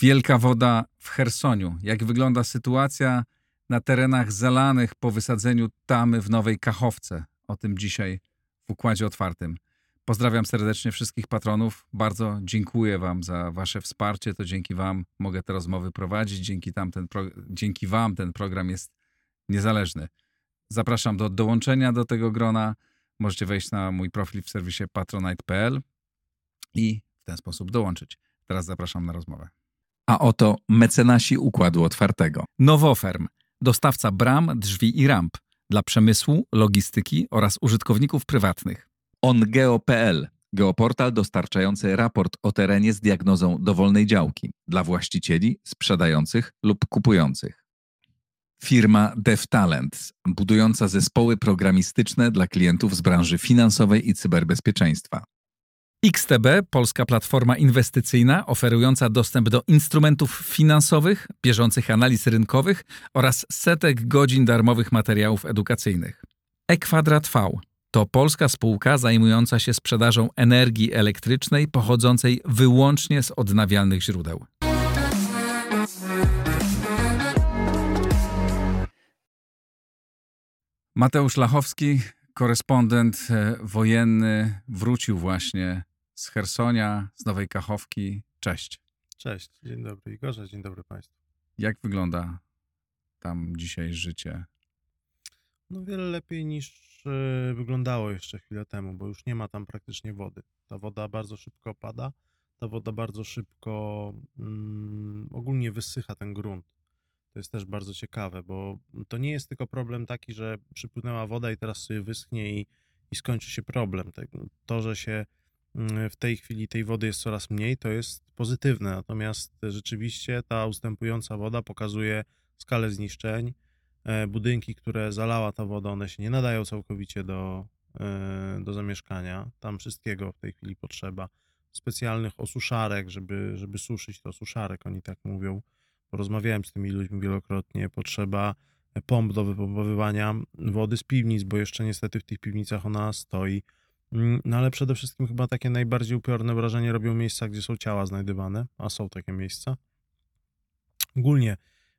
Wielka woda w Chersoniu. Jak wygląda sytuacja na terenach zalanych po wysadzeniu tamy w Nowej Kachowce? O tym dzisiaj w Układzie Otwartym. Pozdrawiam serdecznie wszystkich patronów. Bardzo dziękuję Wam za Wasze wsparcie. To dzięki Wam mogę te rozmowy prowadzić. Dzięki, tam dzięki Wam ten program jest niezależny. Zapraszam do dołączenia do tego grona. Możecie wejść na mój profil w serwisie patronite.pl i w ten sposób dołączyć. Teraz zapraszam na rozmowę. A oto mecenasi Układu Otwartego. Nowoferm, dostawca bram, drzwi i ramp dla przemysłu, logistyki oraz użytkowników prywatnych. OnGeo.pl, geoportal dostarczający raport o terenie z diagnozą dowolnej działki dla właścicieli, sprzedających lub kupujących. Firma DevTalent, budująca zespoły programistyczne dla klientów z branży finansowej i cyberbezpieczeństwa. XTB, polska platforma inwestycyjna oferująca dostęp do instrumentów finansowych, bieżących analiz rynkowych oraz setek godzin darmowych materiałów edukacyjnych. E-Kwadrat V to polska spółka zajmująca się sprzedażą energii elektrycznej pochodzącej wyłącznie z odnawialnych źródeł. Mateusz Lachowski, korespondent e, wojenny, wrócił właśnie z Hersonia, z Nowej Kachowki. Cześć. Cześć, dzień dobry Igorze, dzień dobry Państwu. Jak wygląda tam dzisiaj życie? No wiele lepiej niż e, wyglądało jeszcze chwilę temu, bo już nie ma tam praktycznie wody. Ta woda bardzo szybko opada, ta woda bardzo szybko mm, ogólnie wysycha ten grunt. To jest też bardzo ciekawe, bo to nie jest tylko problem taki, że przypłynęła woda i teraz sobie wyschnie i, i skończy się problem. Tak, to, że się mm, w tej chwili tej wody jest coraz mniej, to jest pozytywne. Natomiast rzeczywiście ta ustępująca woda pokazuje skalę zniszczeń. E, budynki, które zalała ta woda, one się nie nadają całkowicie do, e, do zamieszkania. Tam wszystkiego w tej chwili potrzeba. Specjalnych osuszarek, żeby, żeby suszyć to osuszarek, oni tak mówią porozmawiałem z tymi ludźmi wielokrotnie, potrzeba pomp do wypompowywania wody z piwnic, bo jeszcze niestety w tych piwnicach ona stoi. Mm, no ale przede wszystkim chyba takie najbardziej upiorne wrażenie robią miejsca, gdzie są ciała znajdywane, a są takie miejsca. Ogólnie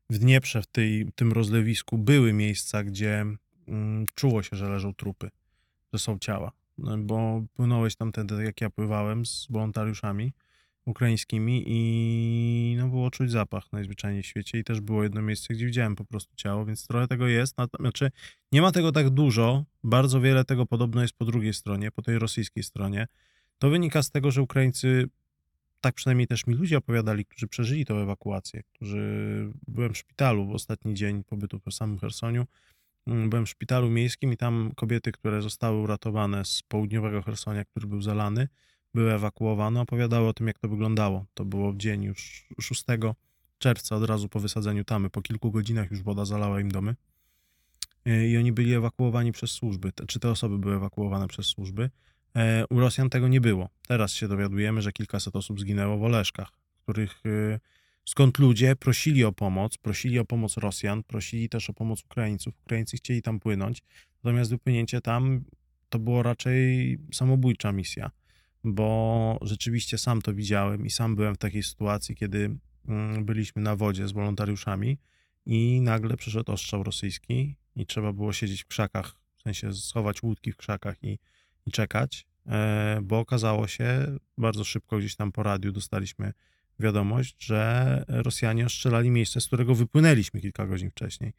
w Dnieprze, w tej, tym rozlewisku były miejsca, gdzie mm, czuło się, że leżą trupy, że są ciała. No, bo płynąłeś tamtędy, jak ja pływałem z wolontariuszami ukraińskimi i no było czuć zapach najzwyczajniej w świecie i też było jedno miejsce, gdzie widziałem po prostu ciało, więc trochę tego jest. Znaczy, nie ma tego tak dużo, bardzo wiele tego podobno jest po drugiej stronie, po tej rosyjskiej stronie. To wynika z tego, że Ukraińcy, tak przynajmniej też mi ludzie opowiadali, którzy przeżyli tę ewakuację, którzy byłem w szpitalu w ostatni dzień pobytu po samym Hersoniu, mm, byłem w szpitalu miejskim i tam kobiety, które zostały uratowane z południowego Hersonia, który był zalany, były ewakuowane, opowiadały o tym, jak to wyglądało. To było w dzień już 6 czerwca, od razu po wysadzeniu tamy. Po kilku godzinach już woda zalała im domy. E, I oni byli ewakuowani przez służby, czy te osoby były ewakuowane przez służby. E, u Rosjan tego nie było. Teraz się dowiadujemy, że kilkaset osób zginęło w Oleszkach, których e, skąd ludzie prosili o pomoc, prosili o pomoc Rosjan, prosili też o pomoc Ukraińców. Ukraińcy chcieli tam płynąć, natomiast wypłynięcie tam to było raczej samobójcza misja bo rzeczywiście sam to widziałem i sam byłem w takiej sytuacji, kiedy mm, byliśmy na wodzie z wolontariuszami i nagle przyszedł ostrzał rosyjski i trzeba było siedzieć w krzakach, w sensie schować łódki w krzakach i, i czekać, e, bo okazało się, bardzo szybko gdzieś tam po radiu dostaliśmy wiadomość, że Rosjanie ostrzelali miejsce, z którego wypłynęliśmy kilka godzin wcześniej.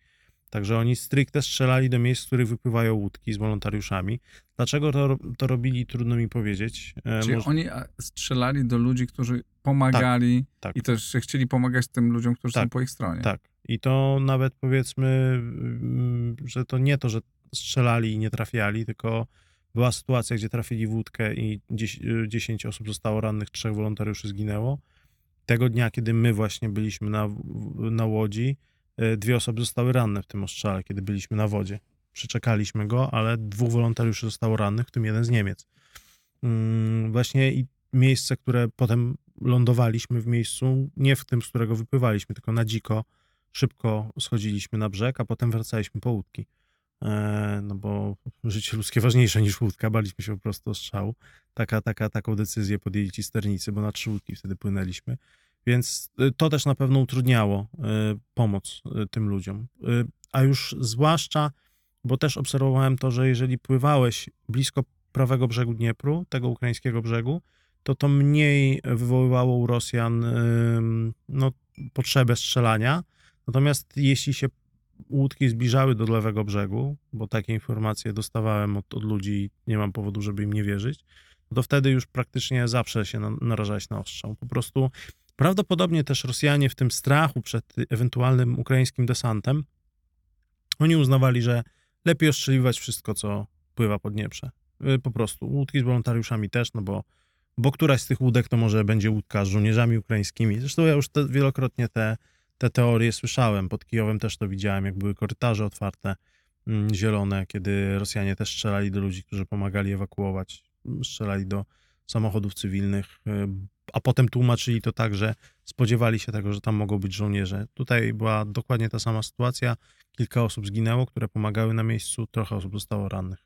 Także oni stricte strzelali do miejsc, z których wypływają łódki z wolontariuszami. Dlaczego to, to robili, trudno mi powiedzieć. E, Czyli Może... oni strzelali do ludzi, którzy pomagali tak, tak. i też chcieli pomagać tym ludziom, którzy tak, są po ich stronie. Tak. I to nawet powiedzmy, mm, że to nie to, że strzelali i nie trafiali, tylko była sytuacja, gdzie trafili w łódkę i 10 osób zostało rannych, trzech wolontariuszy zginęło. Tego dnia, kiedy my właśnie byliśmy na, na łodzi, E, dwie osoby zostały ranne w tym ostrzale, kiedy byliśmy na wodzie. Przeczekaliśmy go, ale dwóch wolontariuszy zostało rannych, w tym jeden z Niemiec. Mm, właśnie i miejsce, które potem lądowaliśmy w miejscu, nie w tym, z którego wypływaliśmy, tylko na dziko, szybko schodziliśmy na brzeg, a potem wracaliśmy po łódki. E, no bo życie ludzkie ważniejsze niż łódka, baliśmy się po prostu o strzał. Taka, taka, taką decyzję podjęli ci sternicy, bo na trzy łódki wtedy płynęliśmy. Więc y, to też na pewno utrudniało y, pomoc y, tym ludziom. A już zwłaszcza, bo też obserwowałem to, że jeżeli pływałeś blisko prawego brzegu Dniepru, tego ukraińskiego brzegu, to to mniej wywoływało u Rosjan no, potrzebę strzelania. Natomiast jeśli się łódki zbliżały do lewego brzegu, bo takie informacje dostawałem od, od ludzi i nie mam powodu, żeby im nie wierzyć, to wtedy już praktycznie zawsze się na, narażać na ostrzał. Po prostu prawdopodobnie też Rosjanie w tym strachu przed ewentualnym ukraińskim desantem, oni uznawali, że lepiej ostrzeliwać wszystko, co pływa po Dnieprze. Y, Po prostu. Łódki z wolontariuszami też, no bo, bo któraś z tych łódek to może będzie łódka z żołnierzami ukraińskimi. Zresztą ja już te, wielokrotnie te, te teorie słyszałem. Pod Kijowem też to widziałem, jak były korytarze otwarte, mm, zielone, kiedy Rosjanie też strzelali do ludzi, którzy pomagali ewakuować. Strzelali do samochodów cywilnych, y, a potem tłumaczyli to tak, że spodziewali się tego, że tam mogą być żołnierze. Tutaj była dokładnie ta sama sytuacja. Kilka osób zginęło, które pomagały na miejscu, trochę osób zostało rannych.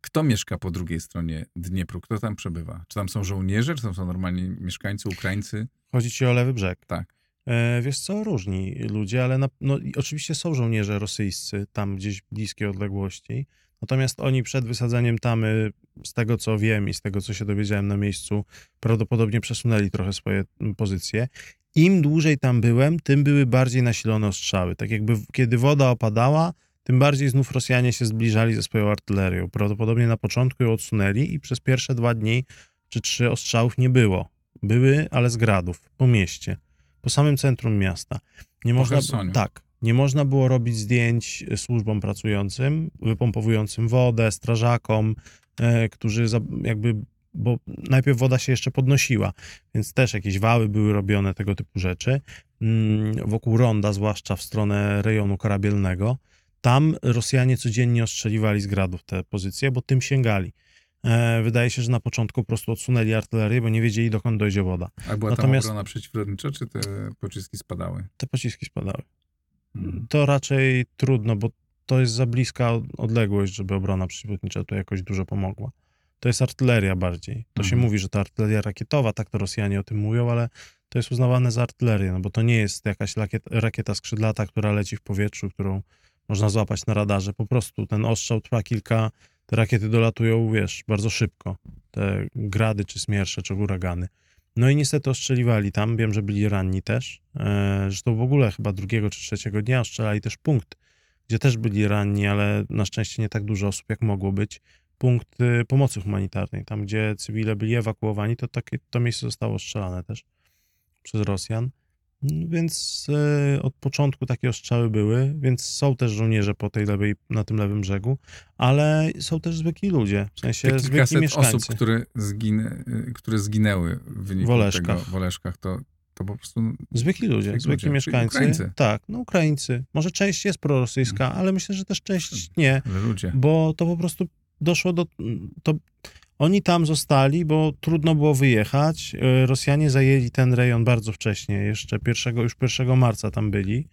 Kto mieszka po drugiej stronie Dniepru? Kto tam przebywa? Czy tam są żołnierze, czy tam są normalni mieszkańcy, Ukraińcy? Chodzi ci o lewy brzeg. Tak. E, wiesz co, różni ludzie, ale na, no, oczywiście są żołnierze rosyjscy tam gdzieś w bliskiej odległości. Natomiast oni przed wysadzeniem tamy, z tego co wiem i z tego co się dowiedziałem na miejscu, prawdopodobnie przesunęli trochę swoje mm, pozycje. Im dłużej tam byłem, tym były bardziej nasilone ostrzały. Tak jakby kiedy woda opadała, tym bardziej znów Rosjanie się zbliżali ze swoją artylerią. Prawdopodobnie na początku ją odsunęli i przez pierwsze dwa dni czy trzy ostrzałów nie było. Były, ale z gradów, po mieście, po samym centrum miasta. Nie Po można, tak, nie można było robić zdjęć służbom pracującym, wypompowującym wodę, strażakom, e, którzy za, jakby, bo najpierw woda się jeszcze podnosiła, więc też jakieś wały były robione, tego typu rzeczy. Mm, wokół ronda, zwłaszcza w stronę rejonu korabielnego, tam Rosjanie codziennie ostrzeliwali z gradów te pozycje, bo tym sięgali. E, wydaje się, że na początku po prostu odsunęli artylerię, bo nie wiedzieli, dokąd dojdzie woda. A była Natomiast- tam obrona przeciwlotnicza, czy te pociski spadały? Te pociski spadały. Hmm. To raczej trudno, bo to jest za bliska od- odległość, żeby obrona przeciwlotnicza tu jakoś dużo pomogła. To jest artyleria bardziej. To się Mhm. mówi, że to artyleria rakietowa, tak to Rosjanie o tym mówią, ale to jest uznawane za artylerię, no bo to nie jest jakaś rakieta skrzydlata, która leci w powietrzu, którą można złapać na radarze. Po prostu ten ostrzał trwa kilka, te rakiety dolatują, wiesz, bardzo szybko. Te grady, czy smiersze, czy huragany. No i niestety ostrzeliwali tam, wiem, że byli ranni też. Zresztą w ogóle chyba drugiego czy trzeciego dnia ostrzelali też punkt, gdzie też byli ranni, ale na szczęście nie tak dużo osób, jak mogło być. Punkt y, pomocy humanitarnej, tam gdzie cywile byli ewakuowani, to takie, to miejsce zostało ostrzelane też przez Rosjan. Więc e, od początku takie ostrzały były, więc są też żołnierze po tej lewej, na tym lewym brzegu, ale są też zwykli ludzie, w sensie Te zwykli mieszkańcy. osób, które, zginę, które zginęły w wyniku W Oleszkach. tego w Oleszkach, to, to po prostu Zwykli ludzie, Zwykli zwykli mieszkańcy. Ukraińcy. Tak, no Ukraińcy. Może część jest prorosyjska, ale myślę, że też część nie, że ludzie. bo to po prostu doszło do. To oni tam zostali, bo trudno było wyjechać. E, Rosjanie zajęli ten rejon bardzo wcześnie, jeszcze pierwszego, już 1 marca tam byli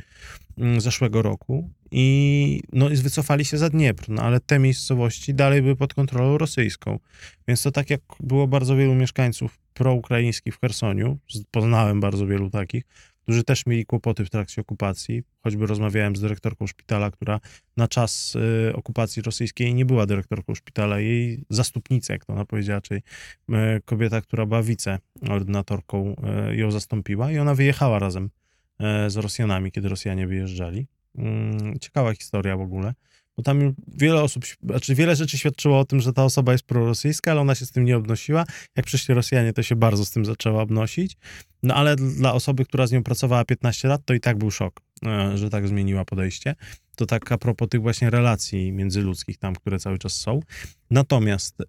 mm, zeszłego roku i no i wycofali się za Dniepr, no ale te miejscowości dalej były pod kontrolą rosyjską. Więc to tak jak było bardzo wielu mieszkańców proukraińskich w Chersoniu, z- poznałem bardzo wielu takich, którzy też mieli kłopoty w trakcie okupacji. Choćby rozmawiałem z dyrektorką szpitala, która na czas y, okupacji rosyjskiej nie była dyrektorką szpitala. Jej zastupnica, jak to ona powiedziała, czyli y, kobieta, która była wiceordynatorką, y, ją zastąpiła i ona wyjechała razem z Rosjanami, kiedy Rosjanie wyjeżdżali. Mm, Ciekawa historia w ogóle, bo tam wiele osób, znaczy wiele rzeczy świadczyło o tym, że ta osoba jest prorosyjska, ale ona się z tym nie obnosiła. Jak przyszli Rosjanie, to się bardzo z tym zaczęła obnosić. No ale dla osoby, która z nią pracowała 15 lat, to i tak był szok, e, że tak zmieniła podejście. To tak a propos tych właśnie relacji międzyludzkich tam, które cały czas są. Natomiast e,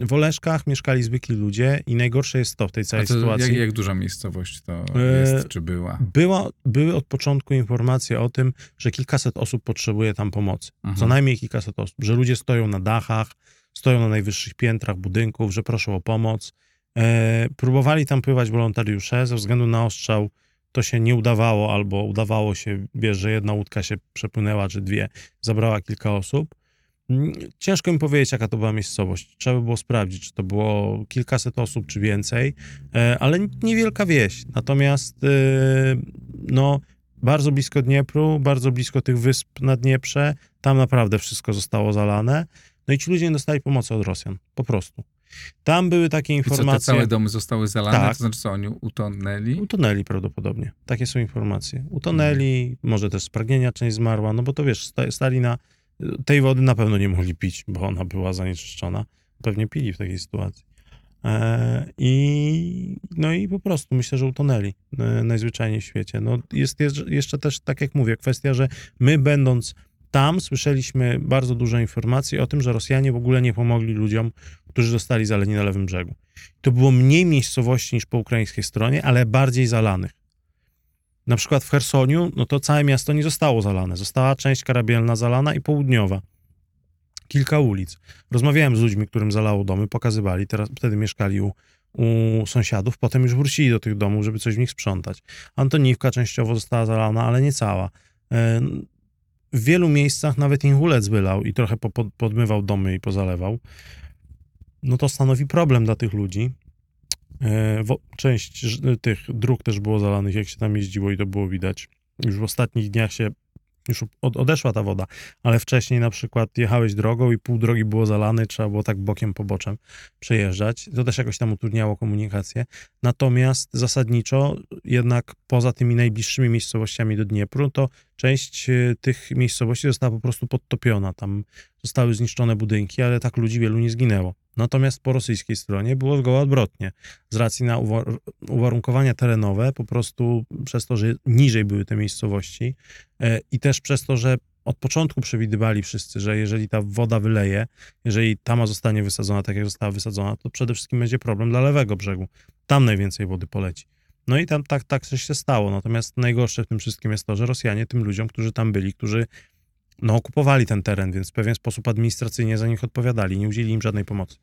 w Oleszkach mieszkali zwykli ludzie i najgorsze jest to w tej całej to sytuacji. jak, jak duża miejscowość to E, jest, czy była? Była, były od początku informacje o tym, że kilkaset osób potrzebuje tam pomocy. Mhm. Co najmniej kilkaset osób. Że ludzie stoją na dachach, stoją na najwyższych piętrach budynków, że proszą o pomoc. E, próbowali tam pływać wolontariusze, ze względu na ostrzał to się nie udawało, albo udawało się, wiesz, że jedna łódka się przepłynęła, czy dwie, zabrała kilka osób. Mm, Ciężko mi powiedzieć, jaka to była miejscowość. Trzeba by było sprawdzić, czy to było kilkaset osób, czy więcej, e, ale niewielka wieś. Natomiast e, no, bardzo blisko Dniepru, bardzo blisko tych wysp na Dnieprze, tam naprawdę wszystko zostało zalane. No i ci ludzie nie dostali pomocy od Rosjan, po prostu. Tam były takie I co, informacje. te całe domy zostały zalane? Tak. To znaczy co, oni utonęli? Utonęli prawdopodobnie. Takie są informacje. Utonęli, może też z pragnienia część zmarła, no bo to wiesz, sta- stali na... Tej wody na pewno nie mogli pić, bo ona była zanieczyszczona. Pewnie pili w takiej sytuacji. E, I no i po prostu myślę, że utonęli e, najzwyczajniej w świecie. No jest, jest jeszcze też, tak jak mówię, kwestia, że my będąc tam słyszeliśmy bardzo dużo informacji o tym, że Rosjanie w ogóle nie pomogli ludziom, którzy zostali zaleni na lewym brzegu. To było mniej miejscowości niż po ukraińskiej stronie, ale bardziej zalanych. Na przykład w Chersoniu, no to całe miasto nie zostało zalane. Została część karabielna zalana i południowa. Kilka ulic. Rozmawiałem z ludźmi, którym zalało domy, pokazywali. Teraz wtedy mieszkali u, u sąsiadów, potem już wrócili do tych domów, żeby coś w nich sprzątać. Antoniwka częściowo została zalana, ale nie cała. E, W wielu miejscach nawet Inhulec wylał i trochę po, pod, podmywał domy i pozalewał. No to stanowi problem dla tych ludzi. E, Część tych dróg też było zalanych, jak się tam jeździło i to było widać. Już w ostatnich dniach się, już od, odeszła ta woda, ale wcześniej na przykład jechałeś drogą i pół drogi było zalane, trzeba było tak bokiem po boczem przejeżdżać. To też jakoś tam utrudniało komunikację. Natomiast zasadniczo jednak poza tymi najbliższymi miejscowościami do Dniepru, to część e, tych miejscowości została po prostu podtopiona. Tam zostały zniszczone budynki, ale tak ludzi wielu nie zginęło. Natomiast po rosyjskiej stronie było zgoła odwrotnie. Z racji na uwar- uwarunkowania terenowe, po prostu przez to, że niżej były te miejscowości e, i też przez to, że od początku przewidywali wszyscy, że jeżeli ta woda wyleje, jeżeli tama zostanie wysadzona tak, jak została wysadzona, to przede wszystkim będzie problem dla lewego brzegu. Tam najwięcej wody poleci. No i tam tak, tak się stało. Natomiast najgorsze w tym wszystkim jest to, że Rosjanie tym ludziom, którzy tam byli, którzy no, okupowali ten teren, więc w pewien sposób administracyjnie za nich odpowiadali, nie udzielili im żadnej pomocy.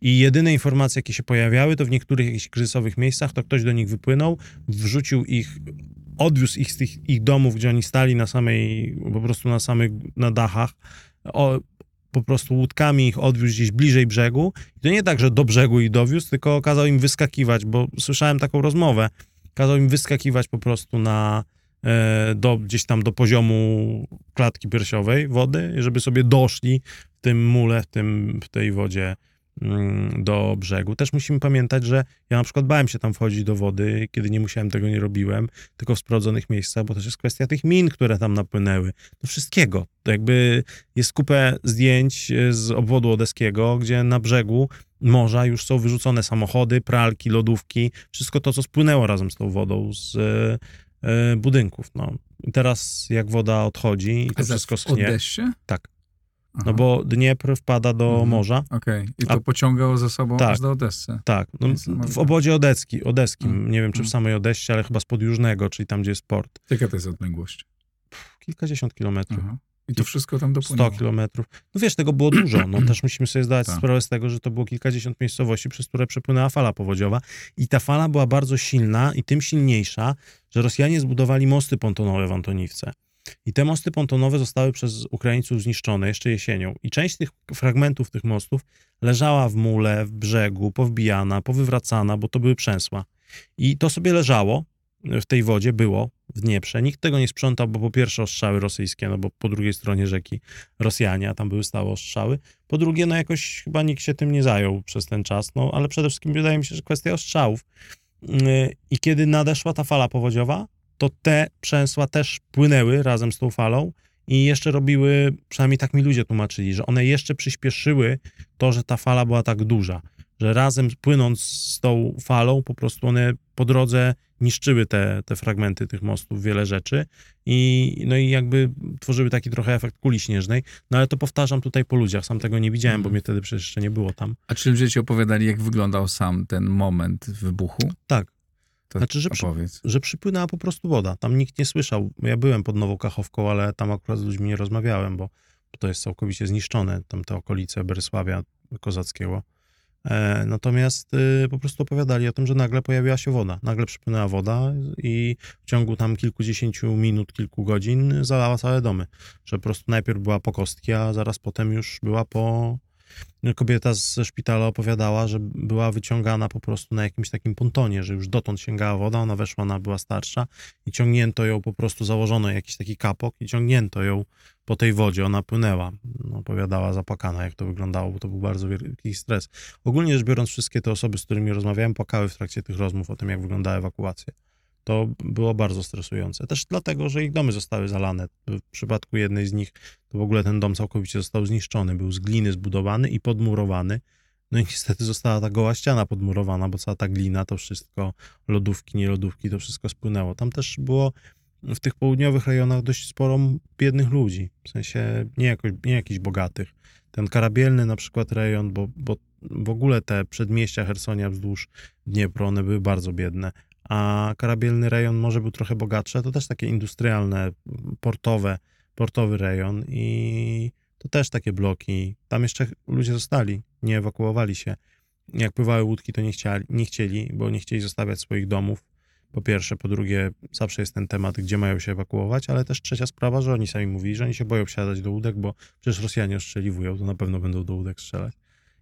I jedyne informacje, jakie się pojawiały, to w niektórych jakichś kryzysowych miejscach, to ktoś do nich wypłynął, wrzucił ich, odwiózł ich z tych ich domów, gdzie oni stali na samej, po prostu na samych, na dachach, o, po prostu łódkami ich odwiózł gdzieś bliżej brzegu. I to nie tak, że do brzegu ich dowiózł, tylko kazał im wyskakiwać, bo słyszałem taką rozmowę, kazał im wyskakiwać po prostu na, do, gdzieś tam do poziomu klatki piersiowej wody, żeby sobie doszli w tym mule, w, tym, w tej wodzie mm, do brzegu. Też musimy pamiętać, że ja na przykład bałem się tam wchodzić do wody, kiedy nie musiałem, tego nie robiłem, tylko w sprawdzonych miejscach, bo też jest kwestia tych min, które tam napłynęły. No wszystkiego. To jakby jest kupę zdjęć e, z obwodu odeskiego, gdzie na brzegu morza już są wyrzucone samochody, pralki, lodówki, wszystko to, co spłynęło razem z tą wodą z e, e, budynków. No. I teraz jak woda odchodzi i to A wszystko schnie, Odessie? Tak. Aha. no bo Dniepr wpada do Mhm. morza, Okej. I A- to pociągało ze sobą Tak. aż do Odessy. tak, no, w obodzie odecki, odeskim, Mm. nie wiem czy w Mm. samej Odeście, ale chyba z Podjużnego, czyli tam, gdzie jest port, Jaka to jest odległość? kilkadziesiąt kilometrów. Aha. I to wszystko tam 100 dopłynęło. kilometrów. No wiesz, tego było dużo. No też musimy sobie zdawać Tak. sprawę z tego, że to było kilkadziesiąt miejscowości, przez które przepłynęła fala powodziowa. I ta fala była bardzo silna i tym silniejsza, że Rosjanie zbudowali mosty pontonowe w Antoniwce. I te mosty pontonowe zostały przez Ukraińców zniszczone jeszcze jesienią. I część tych fragmentów tych mostów leżała w mule, w brzegu, powbijana, powywracana, bo to były przęsła. I to sobie leżało w tej wodzie, było w Dnieprze. Nikt tego nie sprzątał, bo po pierwsze ostrzały rosyjskie, no bo po drugiej stronie rzeki Rosjanie, a tam były stałe ostrzały. Po drugie, no jakoś chyba nikt się tym nie zajął przez ten czas, no ale przede wszystkim wydaje mi się, że kwestia ostrzałów. Yy, I kiedy nadeszła ta fala powodziowa, to te przęsła też płynęły razem z tą falą i jeszcze robiły, przynajmniej tak mi ludzie tłumaczyli, że one jeszcze przyspieszyły to, że ta fala była tak duża, że razem płynąc z tą falą, po prostu one po drodze niszczyły te, te fragmenty tych mostów, wiele rzeczy i no i jakby tworzyły taki trochę efekt kuli śnieżnej, no ale to powtarzam tutaj po ludziach, sam tego nie widziałem, bo Mhm. mnie wtedy przecież jeszcze nie było tam. A czy ludzie ci opowiadali, jak wyglądał sam ten moment wybuchu? Tak. To Znaczy, że przy- że przypłynęła po prostu woda. Tam nikt nie słyszał. Ja byłem pod Nową Kachowką, ale tam akurat z ludźmi nie rozmawiałem, bo to jest całkowicie zniszczone, tam te okolice Berysławia Kozackiego. E, Natomiast y, po prostu opowiadali o tym, że nagle pojawiła się woda. Nagle przypłynęła woda i w ciągu tam kilkudziesięciu minut, kilku godzin zalała całe domy. Że po prostu najpierw była po kostki, a zaraz potem już była po... Kobieta ze szpitala opowiadała, że była wyciągana po prostu na jakimś takim pontonie, że już dotąd sięgała woda, ona weszła, ona była starsza i ciągnięto ją, po prostu założono jakiś taki kapok i ciągnięto ją po tej wodzie, ona płynęła. No, opowiadała zapłakana, jak to wyglądało, bo to był bardzo wielki stres. Ogólnie rzecz biorąc, wszystkie te osoby, z którymi rozmawiałem, płakały w trakcie tych rozmów o tym, jak wyglądała ewakuacja. To było bardzo stresujące. Też dlatego, że ich domy zostały zalane. W przypadku jednej z nich to w ogóle ten dom całkowicie został zniszczony. Był z gliny zbudowany i podmurowany. No i niestety została ta goła ściana podmurowana, bo cała ta glina, to wszystko, lodówki, nie lodówki, to wszystko spłynęło. Tam też było w tych południowych rejonach dość sporo biednych ludzi, w sensie nie, jakoś, nie jakichś bogatych. Ten karabielny na przykład rejon, bo, bo w ogóle te przedmieścia Hersonia wzdłuż Dniepru, one były bardzo biedne, a karabielny rejon może był trochę bogatszy, to też takie industrialne, portowe, portowy rejon i to też takie bloki. Tam jeszcze ludzie zostali, nie ewakuowali się. Jak pływały łódki, to nie chcieli, nie chcieli, bo nie chcieli zostawiać swoich domów po pierwsze, po drugie, zawsze jest ten temat, gdzie mają się ewakuować, ale też trzecia sprawa, że oni sami mówili, że oni się boją wsiadać do łódek, bo przecież Rosjanie ostrzeliwują, to na pewno będą do łódek strzelać.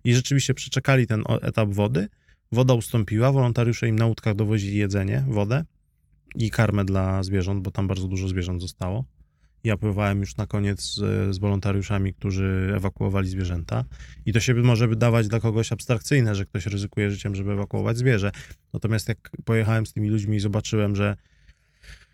I rzeczywiście przeczekali ten etap wody, woda ustąpiła, wolontariusze im na łódkach dowozili jedzenie, wodę i karmę dla zwierząt, bo tam bardzo dużo zwierząt zostało. Ja pływałem już na koniec z, z wolontariuszami, którzy ewakuowali zwierzęta. I to się może wydawać dla kogoś abstrakcyjne, że ktoś ryzykuje życiem, żeby ewakuować zwierzę. Natomiast jak pojechałem z tymi ludźmi i zobaczyłem, że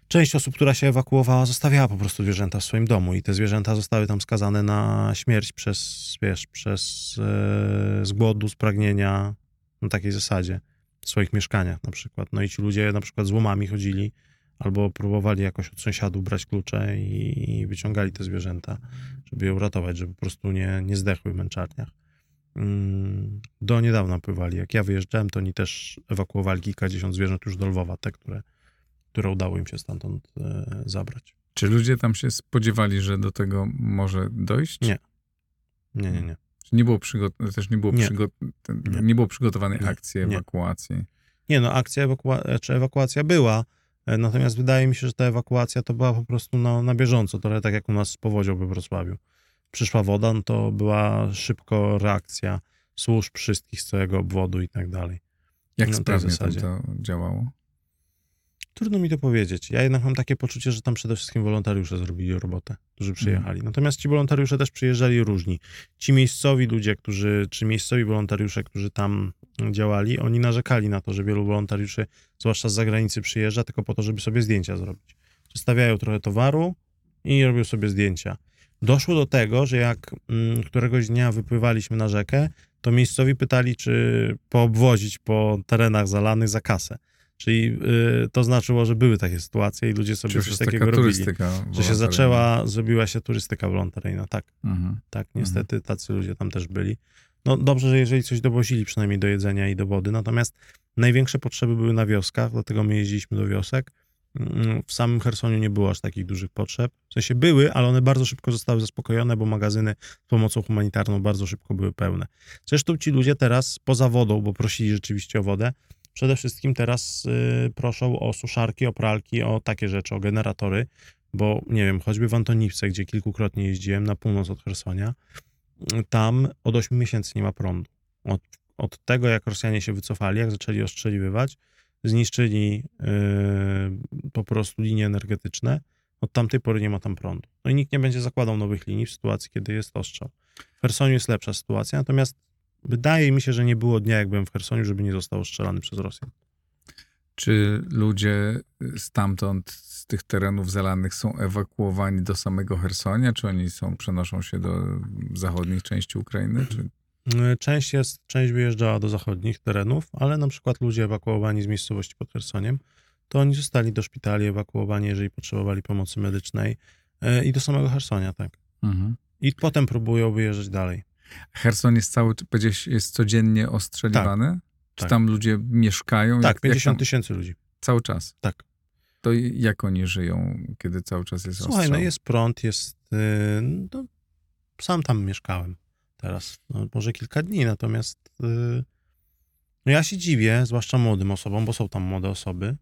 część osób, która się ewakuowała, zostawiała po prostu zwierzęta w swoim domu i te zwierzęta zostały tam skazane na śmierć przez, wiesz, przez e, z głodu, z pragnienia, na takiej zasadzie, w swoich mieszkaniach na przykład. No i ci ludzie na przykład z łomami chodzili, albo próbowali jakoś od sąsiadów brać klucze i, i wyciągali te zwierzęta, żeby je uratować, żeby po prostu nie, nie zdechły w męczarniach. Mm, Do niedawna pływali. Jak ja wyjeżdżałem, to oni też ewakuowali kilkadziesiąt zwierząt już do Lwowa, te, które, które udało im się stamtąd e, zabrać. Czy ludzie tam się spodziewali, że do tego może dojść? Nie. Nie, nie, nie. Czy nie było przygo- też nie było, Nie. przygo- Nie. nie. było przygotowanej Nie. akcji ewakuacji? Nie, no akcja ewakua- czy ewakuacja była, natomiast wydaje mi się, że ta ewakuacja to była po prostu na, na bieżąco, trochę tak jak u nas z powodzią we Wrocławiu. Przyszła woda, no to była szybko reakcja służb wszystkich z całego obwodu i tak dalej. Jak No, sprawnie zasadzie. to działało? Trudno mi to powiedzieć. Ja jednak mam takie poczucie, że tam przede wszystkim wolontariusze zrobili robotę, którzy przyjechali. Natomiast ci wolontariusze też przyjeżdżali różni. Ci miejscowi ludzie, którzy, czy miejscowi wolontariusze, którzy tam działali, oni narzekali na to, że wielu wolontariuszy, zwłaszcza z zagranicy, przyjeżdża tylko po to, żeby sobie zdjęcia zrobić. Zostawiają trochę towaru i robią sobie zdjęcia. Doszło do tego, że jak mm, któregoś dnia wypływaliśmy na rzekę, to miejscowi pytali, czy poobwozić po terenach zalanych za kasę. Czyli y, to znaczyło, że były takie sytuacje i ludzie sobie Czy już coś takiego robili. Że się zaczęła, zrobiła się turystyka wolontaryjna, tak, Mhm. tak, niestety tacy ludzie tam też byli. No dobrze, że jeżeli coś dowozili przynajmniej do jedzenia i do wody, natomiast największe potrzeby były na wioskach, dlatego my jeździliśmy do wiosek. Mm, W samym Chersoniu nie było aż takich dużych potrzeb. W sensie były, ale one bardzo szybko zostały zaspokojone, bo magazyny z pomocą humanitarną bardzo szybko były pełne. Zresztą ci ludzie teraz poza wodą, bo prosili rzeczywiście o wodę, przede wszystkim teraz y, proszą o suszarki, o pralki, o takie rzeczy, o generatory, bo nie wiem, choćby w Antoniwce, gdzie kilkukrotnie jeździłem na północ od Chersonia, y, tam od 8 miesięcy nie ma prądu. Od, od tego, jak Rosjanie się wycofali, jak zaczęli ostrzeliwywać, zniszczyli y, po prostu linie energetyczne, od tamtej pory nie ma tam prądu. No i nikt nie będzie zakładał nowych linii w sytuacji, kiedy jest ostrzał. W Chersoniu jest lepsza sytuacja, natomiast wydaje mi się, że nie było dnia, jak byłem w Chersoniu, żeby nie został ostrzelany przez Rosjan. Czy ludzie stamtąd, z tych terenów zalanych są ewakuowani do samego Hersonia, czy oni są, przenoszą się do zachodnich części Ukrainy? Czy... Y, Część, jest, część wyjeżdżała do zachodnich terenów, ale na przykład ludzie ewakuowani z miejscowości pod Chersoniem, to oni zostali do szpitali ewakuowani, jeżeli potrzebowali pomocy medycznej y, i do samego Chersonia, tak. Mhm. I potem próbują wyjeżdżać dalej. Herson jest cały, powiedziałeś, jest codziennie ostrzeliwany? Czy tak. tam ludzie mieszkają? Tak, Jak- 50 jak tam, tysięcy ludzi. Cały czas? Tak. To jak oni żyją, kiedy cały czas jest Słuchaj, ostrzał? no jest prąd, jest. Yy, no, sam tam mieszkałem teraz. No, może kilka dni, natomiast yy, No ja się dziwię, zwłaszcza młodym osobom, bo są tam młode osoby,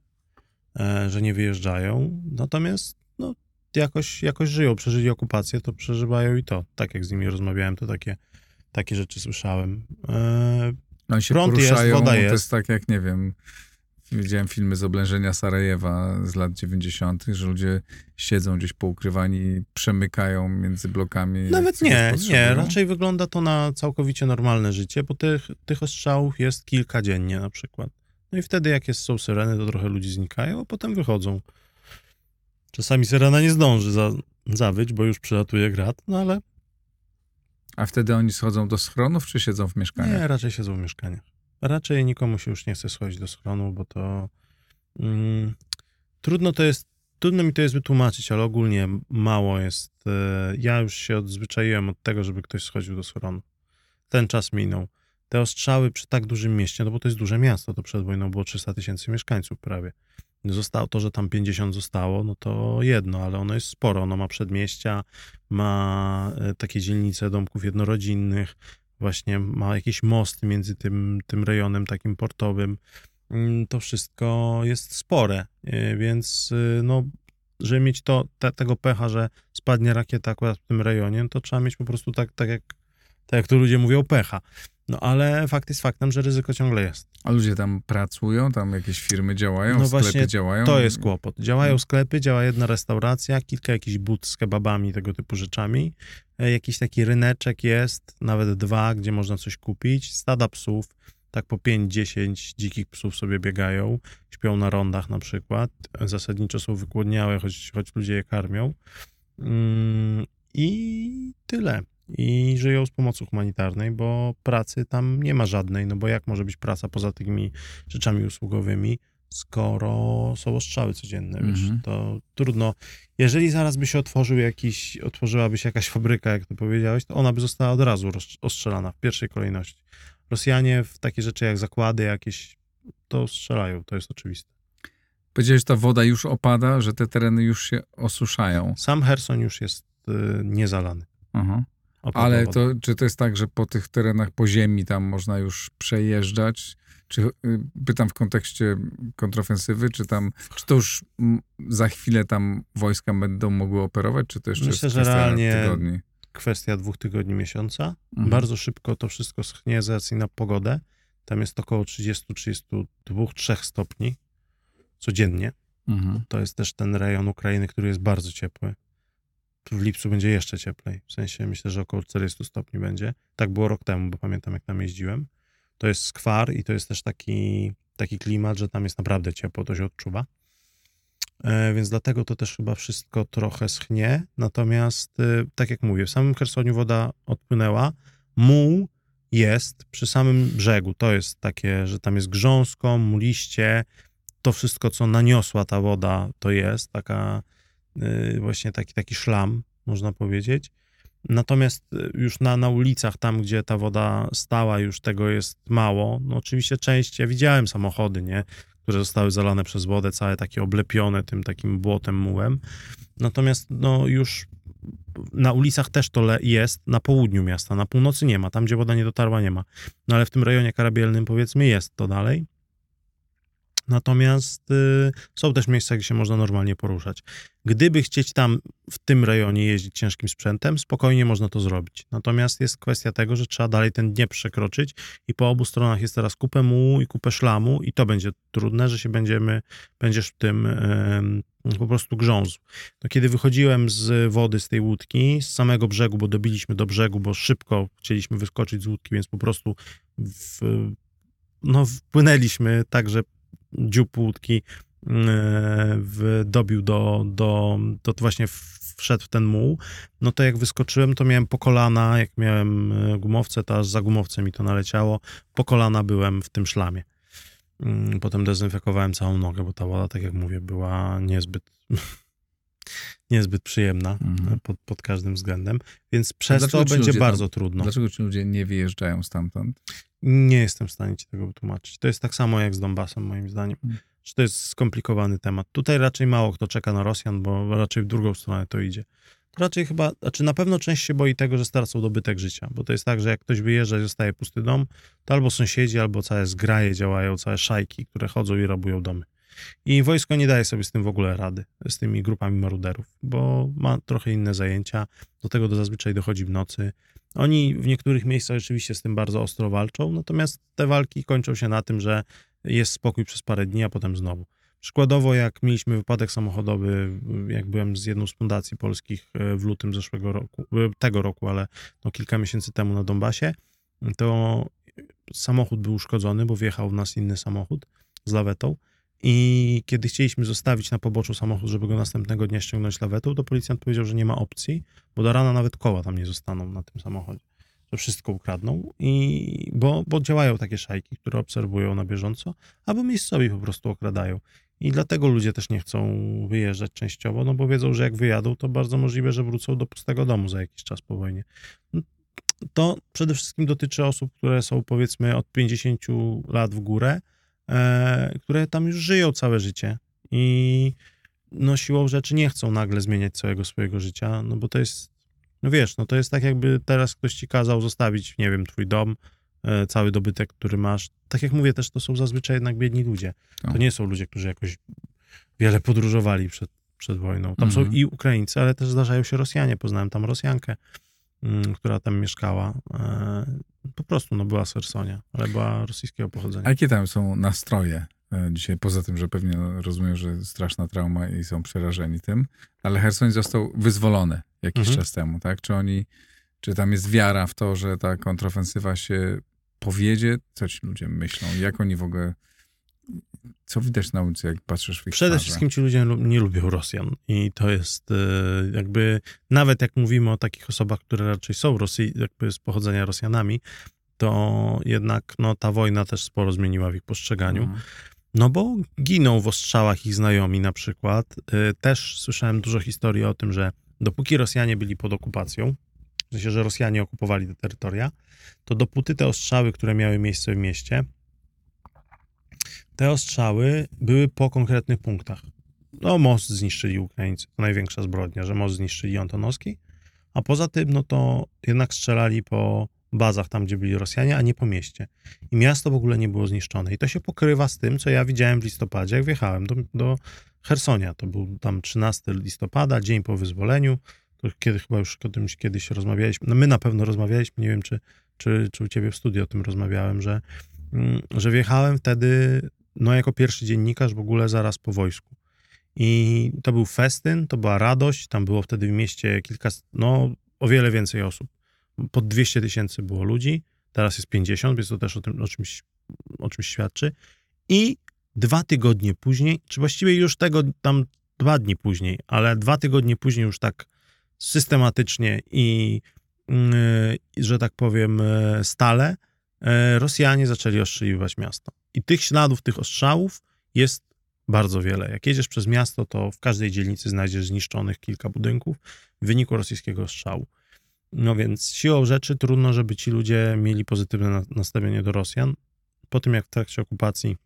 e, że nie wyjeżdżają. Natomiast no, jakoś, jakoś żyją, przeżyli okupację, to przeżywają i to. Tak jak z nimi rozmawiałem, to takie, takie rzeczy słyszałem. Oni się Prąd jest, poruszają, woda to jest. jest tak jak, nie wiem, widziałem filmy z oblężenia Sarajewa z lat 90., że ludzie siedzą gdzieś poukrywani i przemykają między blokami. Nawet nie, nie. potrzebują. Raczej wygląda to na całkowicie normalne życie, bo tych, tych ostrzałów jest kilka dziennie na przykład. No i wtedy, jak jest, są syreny, to trochę ludzi znikają, a potem wychodzą. Czasami syrena nie zdąży za, zawyć, bo już przelatuje grad, no ale A wtedy oni schodzą do schronów, czy siedzą w mieszkaniach? nie, raczej siedzą w mieszkaniach. Raczej nikomu się już nie chce schodzić do schronu, bo to mm, trudno to jest, trudno mi to jest wytłumaczyć, ale ogólnie mało jest. E, ja już się odzwyczaiłem od tego, żeby ktoś schodził do schronu. Ten czas minął. Te ostrzały przy tak dużym mieście, no bo to jest duże miasto, to przed wojną było 300 tysięcy mieszkańców prawie. Zostało to, że tam 50 zostało, no to jedno, ale ono jest sporo. Ono ma przedmieścia, ma e, takie dzielnice domków jednorodzinnych, właśnie ma jakiś most między tym, tym rejonem takim portowym. Mm, To wszystko jest spore, e, więc e, no, żeby mieć to, te, tego pecha, że spadnie rakieta akurat w tym rejonie, no to trzeba mieć po prostu tak, tak, jak, tak jak to ludzie mówią, pecha. No ale fakt jest faktem, że ryzyko ciągle jest. A ludzie tam pracują, tam jakieś firmy działają, No sklepy właśnie, działają. To jest kłopot. Działają sklepy, działa jedna restauracja, kilka jakichś but z kebabami, tego typu rzeczami. E, Jakiś taki ryneczek jest, nawet dwa, gdzie można coś kupić. Stada psów, tak po 5-10 dzikich psów sobie biegają, śpią na rondach na przykład. Zasadniczo są wygłodniałe, choć, choć ludzie je karmią. Mm, I tyle. I żyją z pomocy humanitarnej, bo pracy tam nie ma żadnej, no bo jak może być praca poza tymi rzeczami usługowymi, skoro są ostrzały codzienne, wiesz, Mhm. to trudno. Jeżeli zaraz by się otworzył jakiś, otworzyłaby się jakaś fabryka, jak to powiedziałeś, to ona by została od razu ostrzelana w pierwszej kolejności. Rosjanie w takie rzeczy jak zakłady jakieś, to strzelają, to jest oczywiste. Powiedziałeś, że ta woda już opada, że te tereny już się osuszają. Sam Herson już jest y, niezalany. Aha. Ale to, czy to jest tak, że po tych terenach po ziemi tam można już przejeżdżać? Czy, y, pytam w kontekście kontrofensywy, czy tam, czy to już za chwilę tam wojska będą mogły operować, czy to jeszcze Myślę, jest że kwestia realnie tygodni? Kwestia dwóch tygodni, miesiąca. Mhm. Bardzo szybko to wszystko schnie z racji na pogodę. Tam jest około 30-32-3 stopni codziennie. Mhm. To jest też ten rejon Ukrainy, który jest bardzo ciepły. W lipcu będzie jeszcze cieplej. W sensie myślę, że około 40 stopni będzie. Tak było rok temu, bo pamiętam jak tam jeździłem. To jest skwar i to jest też taki, taki klimat, że tam jest naprawdę ciepło, to się odczuwa. E, więc dlatego to też chyba wszystko trochę schnie. Natomiast, e, tak jak mówię, w samym Chersoniu woda odpłynęła. Muł jest przy samym brzegu. To jest takie, że tam jest grząsko, muliście. To wszystko, co naniosła ta woda, to jest taka właśnie taki, taki szlam, można powiedzieć. Natomiast y, już na, na ulicach, tam gdzie ta woda stała, już tego jest mało. No oczywiście część, ja widziałem samochody, nie, które zostały zalane przez wodę, całe takie oblepione tym takim błotem, mułem. Natomiast no już na ulicach też to jest, na południu miasta, na północy nie ma, tam gdzie woda nie dotarła nie ma. No ale w tym rejonie karabielnym powiedzmy jest to dalej. Natomiast y, są też miejsca, gdzie się można normalnie poruszać. Gdyby chcieć tam w tym rejonie jeździć ciężkim sprzętem, spokojnie można to zrobić. Natomiast jest kwestia tego, że trzeba dalej ten Dniepr przekroczyć i po obu stronach jest teraz kupę mułu i kupę szlamu i to będzie trudne, że się będziemy, będziesz w tym em, po prostu grzązł. No, kiedy wychodziłem z wody, z tej łódki, z samego brzegu, bo dobiliśmy do brzegu, bo szybko chcieliśmy wyskoczyć z łódki, więc po prostu w, no, wpłynęliśmy tak, że dziób łódki e, w, dobił do, do, do właśnie wszedł w ten muł, no to jak wyskoczyłem, to miałem po kolana, jak miałem e, gumowce, to aż za gumowce mi to naleciało, po kolana byłem w tym szlamie. Mm, Potem dezynfekowałem całą nogę, bo ta woda, tak jak mówię, była niezbyt niezbyt przyjemna Mhm. pod, pod każdym względem, więc przez to będzie ludzie bardzo trudno. Dlaczego ci ludzie nie wyjeżdżają stamtąd? Nie jestem w stanie ci tego wytłumaczyć. To jest tak samo jak z Donbasem, moim zdaniem. Hmm. Że to jest skomplikowany temat. Tutaj raczej mało kto czeka na Rosjan, bo raczej w drugą stronę to idzie. to raczej chyba, znaczy na pewno część się boi tego, że stracą dobytek życia, bo to jest tak, że jak ktoś wyjeżdża i zostaje pusty dom, to albo sąsiedzi, albo całe zgraje działają, całe szajki, które chodzą i rabują domy. I wojsko nie daje sobie z tym w ogóle rady, z tymi grupami maruderów, bo ma trochę inne zajęcia, do tego to zazwyczaj dochodzi w nocy. Oni w niektórych miejscach rzeczywiście z tym bardzo ostro walczą, natomiast te walki kończą się na tym, że jest spokój przez parę dni, a potem znowu. Przykładowo, jak mieliśmy wypadek samochodowy, jak byłem z jedną z fundacji polskich e, w lutym zeszłego roku, e, tego roku, ale no kilka miesięcy temu na Donbasie, to samochód był uszkodzony, bo wjechał w nas inny samochód z lawetą. I kiedy chcieliśmy zostawić na poboczu samochód, żeby go następnego dnia ściągnąć lawetą, to policjant powiedział, że nie ma opcji, bo do rana nawet koła tam nie zostaną na tym samochodzie. To wszystko ukradną, i, bo, bo działają takie szajki, które obserwują na bieżąco, albo miejscowi po prostu okradają. I dlatego ludzie też nie chcą wyjeżdżać częściowo, no bo wiedzą, że jak wyjadą, to bardzo możliwe, że wrócą do pustego domu za jakiś czas po wojnie. To przede wszystkim dotyczy osób, które są powiedzmy od 50 lat w górę, e, które tam już żyją całe życie i no siłą rzeczy nie chcą nagle zmieniać całego swojego życia, no bo to jest, no wiesz, no to jest tak jakby teraz ktoś ci kazał zostawić, nie wiem, twój dom, e, cały dobytek, który masz. Tak jak mówię, też to są zazwyczaj jednak biedni ludzie. To No. nie są ludzie, którzy jakoś wiele podróżowali przed, przed wojną. Tam Mhm. są i Ukraińcy, ale też zdarzają się Rosjanie. Poznałem tam Rosjankę, która tam mieszkała. E, po prostu, no była z Hersonia, ale była rosyjskiego pochodzenia. A jakie tam są nastroje e, dzisiaj? Poza tym, że pewnie no, rozumiem, że straszna trauma i są przerażeni tym, ale Hersoń został wyzwolony jakiś Mhm. czas temu, tak? Czy oni, czy tam jest wiara w to, że ta kontrofensywa się powiedzie? Co ci ludzie myślą? Jak oni w ogóle... Co widać na ulicy, jak patrzysz w ich Przede twarze? wszystkim ci ludzie lu- nie lubią Rosjan i to jest e, jakby, nawet jak mówimy o takich osobach, które raczej są Rosji, jakby z pochodzenia Rosjanami, to jednak no, ta wojna też sporo zmieniła w ich postrzeganiu. Mhm. No bo giną w ostrzałach ich znajomi na przykład. Y, Też słyszałem dużo historii o tym, że dopóki Rosjanie byli pod okupacją, w sensie, że Rosjanie okupowali te terytoria, to dopóty te ostrzały, które miały miejsce w mieście, te ostrzały były po konkretnych punktach. No, most zniszczyli Ukraińcy, to największa zbrodnia, że most zniszczyli Antonowski, a poza tym, no to jednak strzelali po bazach tam, gdzie byli Rosjanie, a nie po mieście. I miasto w ogóle nie było zniszczone. I to się pokrywa z tym, co ja widziałem w listopadzie, jak wjechałem do, do Hersonia. To był tam 13 listopada, dzień po wyzwoleniu. To kiedy chyba już o tym kiedyś rozmawialiśmy. No my na pewno rozmawialiśmy, nie wiem, czy, czy, czy u ciebie w studiu o tym rozmawiałem, że, mm, że wjechałem wtedy, no jako pierwszy dziennikarz w ogóle zaraz po wojsku. I to był festyn, to była radość. Tam było wtedy w mieście kilka, no o wiele więcej osób. Pod 200 tysięcy było ludzi, teraz jest 50, więc to też o tym o czymś, o czymś świadczy. I dwa tygodnie później, czy właściwie już tego tam dwa dni później, ale dwa tygodnie później już tak systematycznie i, yy, że tak powiem, yy, stale, yy, Rosjanie zaczęli ostrzeliwać miasto. I tych śladów, tych ostrzałów jest bardzo wiele. Jak jedziesz przez miasto, to w każdej dzielnicy znajdziesz zniszczonych kilka budynków w wyniku rosyjskiego ostrzału. No więc siłą rzeczy trudno, żeby ci ludzie mieli pozytywne na- nastawienie do Rosjan. Po tym, jak w trakcie okupacji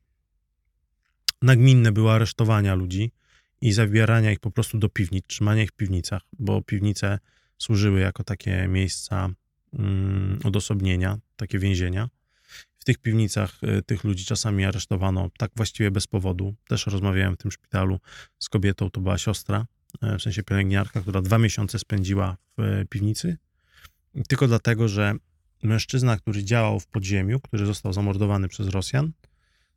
nagminne były aresztowania ludzi i zabierania ich po prostu do piwnic, trzymania ich w piwnicach, bo piwnice służyły jako takie miejsca mm, odosobnienia, takie więzienia. Tych piwnicach y, tych ludzi czasami aresztowano tak właściwie bez powodu. Też rozmawiałem w tym szpitalu z kobietą, to była siostra, y, w sensie pielęgniarka, która dwa miesiące spędziła w y, piwnicy, tylko dlatego, że mężczyzna, który działał w podziemiu, który został zamordowany przez Rosjan,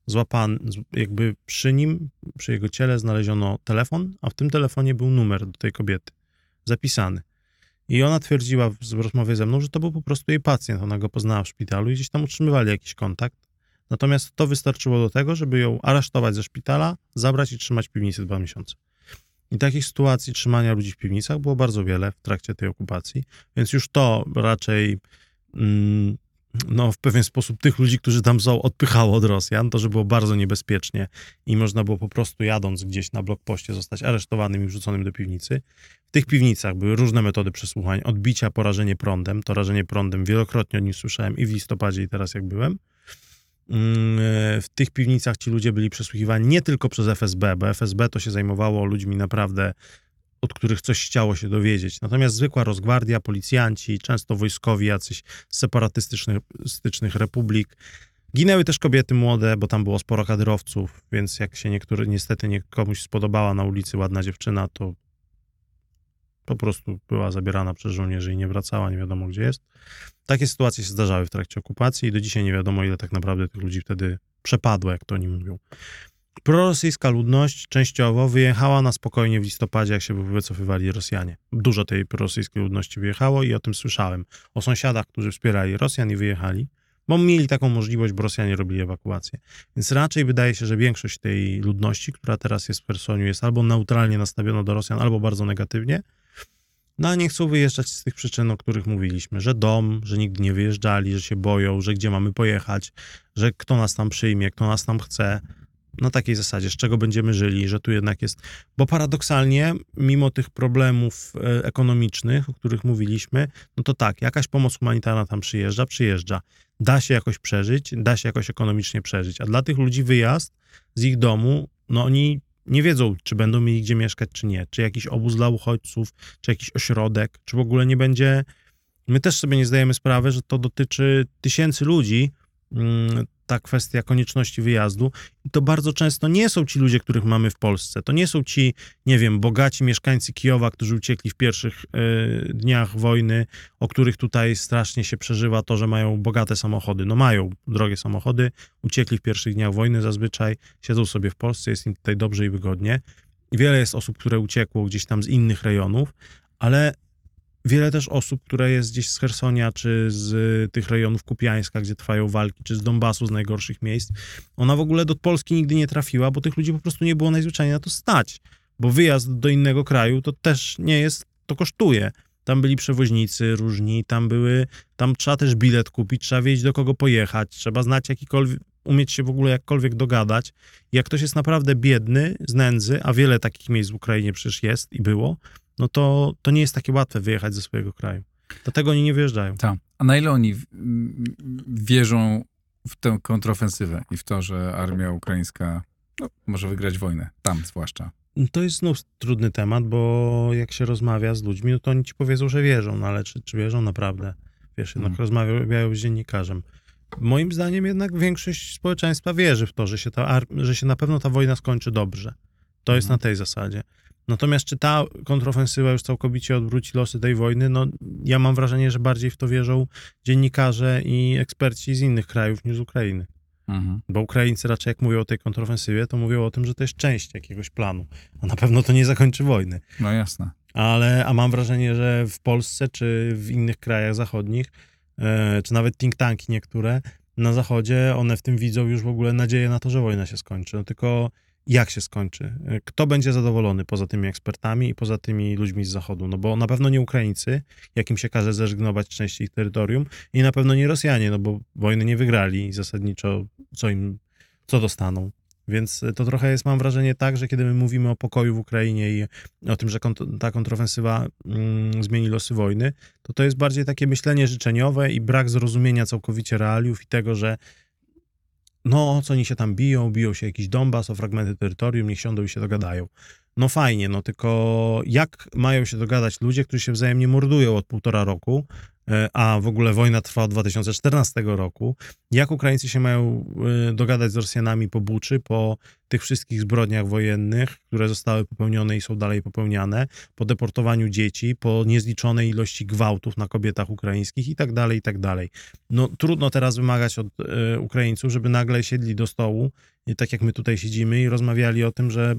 złapany, jakby przy nim, przy jego ciele znaleziono telefon, a w tym telefonie był numer do tej kobiety, zapisany. I ona twierdziła w rozmowie ze mną, że to był po prostu jej pacjent. Ona go poznała w szpitalu i gdzieś tam utrzymywali jakiś kontakt. Natomiast to wystarczyło do tego, żeby ją aresztować ze szpitala, zabrać i trzymać w piwnicy dwa miesiące. I takich sytuacji trzymania ludzi w piwnicach było bardzo wiele w trakcie tej okupacji, więc już to raczej mm, no, w pewien sposób tych ludzi, którzy tam są, odpychało od Rosjan, to, że było bardzo niebezpiecznie i można było po prostu jadąc gdzieś na blokpoście zostać aresztowanym i wrzuconym do piwnicy. W tych piwnicach były różne metody przesłuchań, odbicia, porażenie prądem. To rażenie prądem wielokrotnie o nim słyszałem i w listopadzie, i teraz jak byłem. Mm, e, W tych piwnicach ci ludzie byli przesłuchiwani nie tylko przez FSB, bo FSB to się zajmowało ludźmi naprawdę od których coś chciało się dowiedzieć. Natomiast zwykła rozgwardia, policjanci, często wojskowi jacyś z separatystycznych republik. Ginęły też kobiety młode, bo tam było sporo kadrowców, więc jak się niektóry, niestety nie, komuś spodobała na ulicy ładna dziewczyna, to po prostu była zabierana przez żołnierzy i nie wracała, nie wiadomo gdzie jest. Takie sytuacje się zdarzały w trakcie okupacji i do dzisiaj nie wiadomo, ile tak naprawdę tych ludzi wtedy przepadło, jak to oni mówią. Prorosyjska ludność częściowo wyjechała na spokojnie w listopadzie, jak się wycofywali Rosjanie. Dużo tej prorosyjskiej ludności wyjechało i o tym słyszałem. O sąsiadach, którzy wspierali Rosjan i wyjechali, bo mieli taką możliwość, bo Rosjanie robili ewakuację. Więc raczej wydaje się, że większość tej ludności, która teraz jest w Chersoniu, jest albo neutralnie nastawiona do Rosjan, albo bardzo negatywnie, no a nie chcą wyjeżdżać z tych przyczyn, o których mówiliśmy, że dom, że nigdy nie wyjeżdżali, że się boją, że gdzie mamy pojechać, że kto nas tam przyjmie, kto nas tam chce. Na takiej zasadzie, z czego będziemy żyli, że tu jednak jest. Bo paradoksalnie, mimo tych problemów e, ekonomicznych, o których mówiliśmy, no to tak, jakaś pomoc humanitarna tam przyjeżdża, przyjeżdża. Da się jakoś przeżyć, da się jakoś ekonomicznie przeżyć. A dla tych ludzi wyjazd z ich domu, no oni nie wiedzą, czy będą mieli gdzie mieszkać, czy nie. Czy jakiś obóz dla uchodźców, czy jakiś ośrodek, czy w ogóle nie będzie. My też sobie nie zdajemy sprawy, że to dotyczy tysięcy ludzi, mm, ta kwestia konieczności wyjazdu. I to bardzo często nie są ci ludzie, których mamy w Polsce. To nie są ci, nie wiem, bogaci mieszkańcy Kijowa, którzy uciekli w pierwszych y, dniach wojny, o których tutaj strasznie się przeżywa to, że mają bogate samochody. No mają drogie samochody, uciekli w pierwszych dniach wojny zazwyczaj, siedzą sobie w Polsce, jest im tutaj dobrze i wygodnie. Wiele jest osób, które uciekło gdzieś tam z innych rejonów, ale wiele też osób, które jest gdzieś z Hersonia, czy z tych rejonów Kupiańska, gdzie trwają walki, czy z Donbasu, z najgorszych miejsc, ona w ogóle do Polski nigdy nie trafiła, bo tych ludzi po prostu nie było najzwyczajniej na to stać. Bo wyjazd do innego kraju to też nie jest, to kosztuje. Tam byli przewoźnicy różni, tam były, tam trzeba też bilet kupić, trzeba wiedzieć do kogo pojechać, trzeba znać jakikolwiek, umieć się w ogóle jakkolwiek dogadać. Jak ktoś jest naprawdę biedny, z nędzy, a wiele takich miejsc w Ukrainie przecież jest i było, no to, to nie jest takie łatwe wyjechać ze swojego kraju. Dlatego oni nie wyjeżdżają. Tak. A na ile oni wierzą w tę kontrofensywę i w to, że armia ukraińska no, może wygrać wojnę, tam zwłaszcza? To jest znów trudny temat, bo jak się rozmawia z ludźmi, no to oni ci powiedzą, że wierzą, no ale czy, czy wierzą naprawdę? Wiesz, jednak hmm. rozmawiają z dziennikarzem. Moim zdaniem jednak większość społeczeństwa wierzy w to, że się, ta, że się na pewno ta wojna skończy dobrze. To jest mhm. na tej zasadzie. Natomiast czy ta kontrofensywa już całkowicie odwróci losy tej wojny? No, ja mam wrażenie, że bardziej w to wierzą dziennikarze i eksperci z innych krajów niż z Ukrainy. Mhm. Bo Ukraińcy raczej jak mówią o tej kontrofensywie, to mówią o tym, że to jest część jakiegoś planu. A na pewno to nie zakończy wojny. No jasne. Ale, a mam wrażenie, że w Polsce czy w innych krajach zachodnich, e, czy nawet think tanki niektóre na zachodzie, one w tym widzą już w ogóle nadzieję na to, że wojna się skończy. No tylko jak się skończy, kto będzie zadowolony poza tymi ekspertami i poza tymi ludźmi z Zachodu, no bo na pewno nie Ukraińcy, jakim się każe zrezygnować części ich terytorium i na pewno nie Rosjanie, no bo wojny nie wygrali i zasadniczo co im, co dostaną. Więc to trochę jest, mam wrażenie, tak, że kiedy my mówimy o pokoju w Ukrainie i o tym, że kont ta kontrofensywa mm, zmieni losy wojny, to to jest bardziej takie myślenie życzeniowe i brak zrozumienia całkowicie realiów i tego, że no, co oni się tam biją, biją się jakiś Donbas o fragmenty terytorium, niech siądą i się dogadają. No fajnie, no tylko jak mają się dogadać ludzie, którzy się wzajemnie mordują od półtora roku, a w ogóle wojna trwa od 2014 roku. Jak Ukraińcy się mają e, dogadać z Rosjanami po Buczy, po tych wszystkich zbrodniach wojennych, które zostały popełnione i są dalej popełniane, po deportowaniu dzieci, po niezliczonej ilości gwałtów na kobietach ukraińskich i tak dalej, i tak dalej. No trudno teraz wymagać od e, Ukraińców, żeby nagle siedli do stołu, tak jak my tutaj siedzimy i rozmawiali o tym, że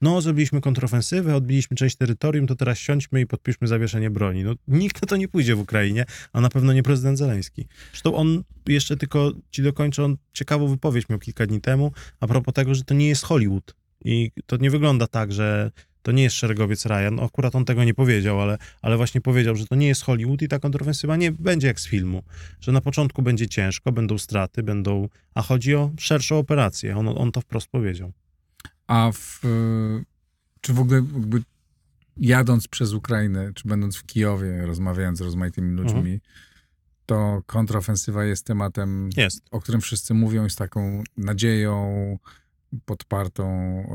no, zrobiliśmy kontrofensywę, odbiliśmy część terytorium, to teraz siądźmy i podpiszmy zawieszenie broni. No, nikt na to nie pójdzie w Ukrainie, a na pewno nie prezydent Zeleński. Zresztą on, jeszcze tylko ci dokończę, on ciekawą wypowiedź miał kilka dni temu, a propos tego, że to nie jest Hollywood. I to nie wygląda tak, że to nie jest szeregowiec Ryan. No, akurat on tego nie powiedział, ale, ale właśnie powiedział, że to nie jest Hollywood i ta kontrofensywa nie będzie jak z filmu. Że na początku będzie ciężko, będą straty, będą. A chodzi o szerszą operację. On, on to wprost powiedział. A w, czy w ogóle jakby jadąc przez Ukrainę, czy będąc w Kijowie, rozmawiając z rozmaitymi ludźmi, mhm. to kontrofensywa jest tematem, jest. o którym wszyscy mówią, z taką nadzieją podpartą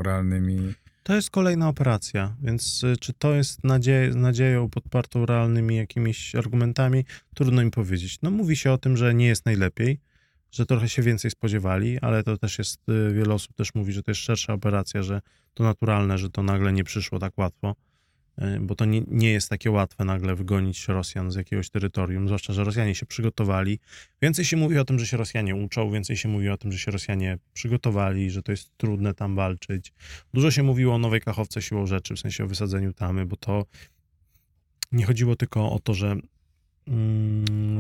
realnymi To jest kolejna operacja, więc y, czy to jest nadzie nadzieją podpartą realnymi jakimiś argumentami? Trudno mi powiedzieć. No mówi się o tym, że nie jest najlepiej, że trochę się więcej spodziewali, ale to też jest, y, wiele osób też mówi, że to jest szersza operacja, że to naturalne, że to nagle nie przyszło tak łatwo, y, bo to nie, nie jest takie łatwe nagle wygonić Rosjan z jakiegoś terytorium, zwłaszcza, że Rosjanie się przygotowali. Więcej się mówi o tym, że się Rosjanie uczą, więcej się mówi o tym, że się Rosjanie przygotowali, że to jest trudne tam walczyć. Dużo się mówiło o Nowej Kachowce siłą rzeczy, w sensie o wysadzeniu tamy, bo to nie chodziło tylko o to, że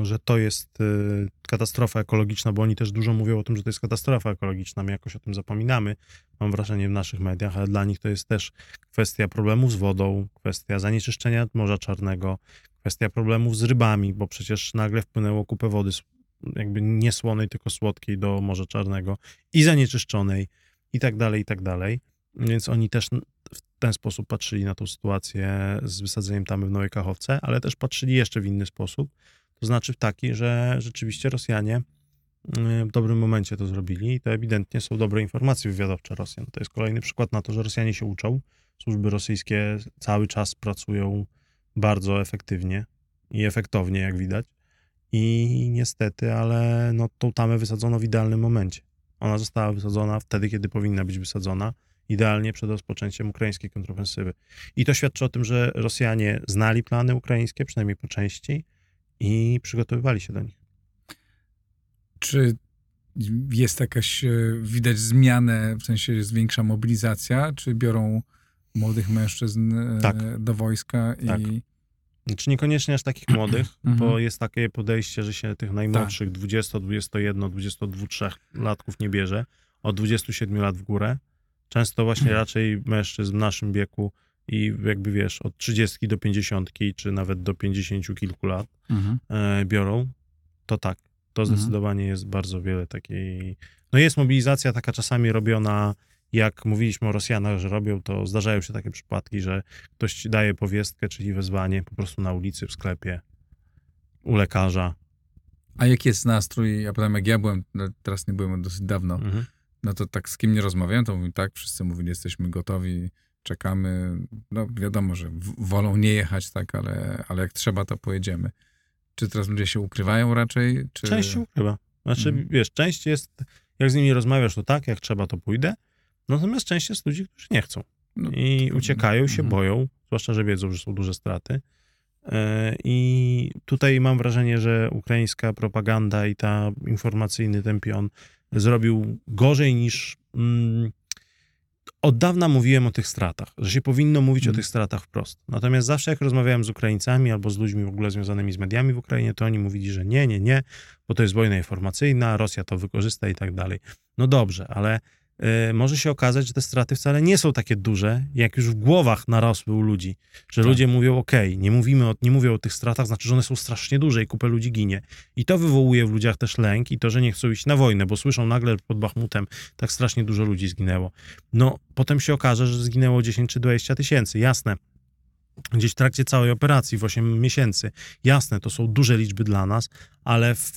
że to jest y, katastrofa ekologiczna, bo oni też dużo mówią o tym, że to jest katastrofa ekologiczna. My jakoś o tym zapominamy, mam wrażenie, w naszych mediach, ale dla nich to jest też kwestia problemów z wodą, kwestia zanieczyszczenia Morza Czarnego, kwestia problemów z rybami, bo przecież nagle wpłynęło kupę wody, jakby nie słonej, tylko słodkiej do Morza Czarnego i zanieczyszczonej i tak dalej, i tak dalej. Więc oni też w ten sposób patrzyli na tą sytuację z wysadzeniem tamy w Nowej Kachowce, ale też patrzyli jeszcze w inny sposób. To znaczy w taki, że rzeczywiście Rosjanie y, w dobrym momencie to zrobili i to ewidentnie są dobre informacje wywiadowcze Rosjan. To jest kolejny przykład na to, że Rosjanie się uczą. Służby rosyjskie cały czas pracują bardzo efektywnie i efektownie, jak widać. I niestety, ale no, tą tamę wysadzono w idealnym momencie. Ona została wysadzona wtedy, kiedy powinna być wysadzona idealnie przed rozpoczęciem ukraińskiej kontrofensywy. I to świadczy o tym, że Rosjanie znali plany ukraińskie, przynajmniej po części, i przygotowywali się do nich. Czy jest jakaś, e, widać zmianę, w sensie jest większa mobilizacja, czy biorą młodych mężczyzn e, tak. do wojska tak. i... Znaczy niekoniecznie aż takich młodych, mhm. bo jest takie podejście, że się tych najmłodszych tak. 20, 21, 22, 3 latków nie bierze, od 27 lat w górę, Często właśnie mhm. raczej mężczyzn w naszym wieku i jakby wiesz, od 30 do 50, czy nawet do 50 kilku lat mhm. e, biorą, to tak, to mhm. zdecydowanie jest bardzo wiele takiej. No jest mobilizacja taka czasami robiona, jak mówiliśmy o Rosjanach, że robią, to zdarzają się takie przypadki, że ktoś ci daje powiestkę, czyli wezwanie po prostu na ulicy, w sklepie, u lekarza. A jaki jest nastrój? Ja pamiętam, jak ja byłem, no, teraz nie byłem dosyć dawno, mhm no to tak z kim nie rozmawiałem, to mówi tak, wszyscy mówili, jesteśmy gotowi, czekamy. No wiadomo, że wolą nie jechać, tak, ale, ale jak trzeba, to pojedziemy. Czy teraz ludzie się ukrywają raczej? Czy... Część się ukrywa. Znaczy, mhm. wiesz, część jest, jak z nimi rozmawiasz, to tak, jak trzeba, to pójdę. Natomiast część jest ludzi, którzy nie chcą. No, I to... uciekają, się mhm. boją, zwłaszcza, że wiedzą, że są duże straty. E, I tutaj mam wrażenie, że ukraińska propaganda i ta informacyjny ten pion zrobił gorzej niż. Mm, od dawna mówiłem o tych stratach, że się powinno mówić mm. o tych stratach wprost. Natomiast zawsze jak rozmawiałem z Ukraińcami albo z ludźmi w ogóle związanymi z mediami w Ukrainie, to oni mówili, że nie, nie, nie, bo to jest wojna informacyjna, Rosja to wykorzysta i tak dalej. No dobrze, ale może się okazać, że te straty wcale nie są takie duże, jak już w głowach narosły u ludzi. Że tak. ludzie mówią, ok, nie, mówimy o, nie mówią o tych stratach, znaczy, że one są strasznie duże i kupę ludzi ginie. I to wywołuje w ludziach też lęk i to, że nie chcą iść na wojnę, bo słyszą nagle pod Bachmutem, tak strasznie dużo ludzi zginęło. No, potem się okaże, że zginęło 10 czy 20 tysięcy, jasne gdzieś w trakcie całej operacji w 8 miesięcy. Jasne, to są duże liczby dla nas, ale w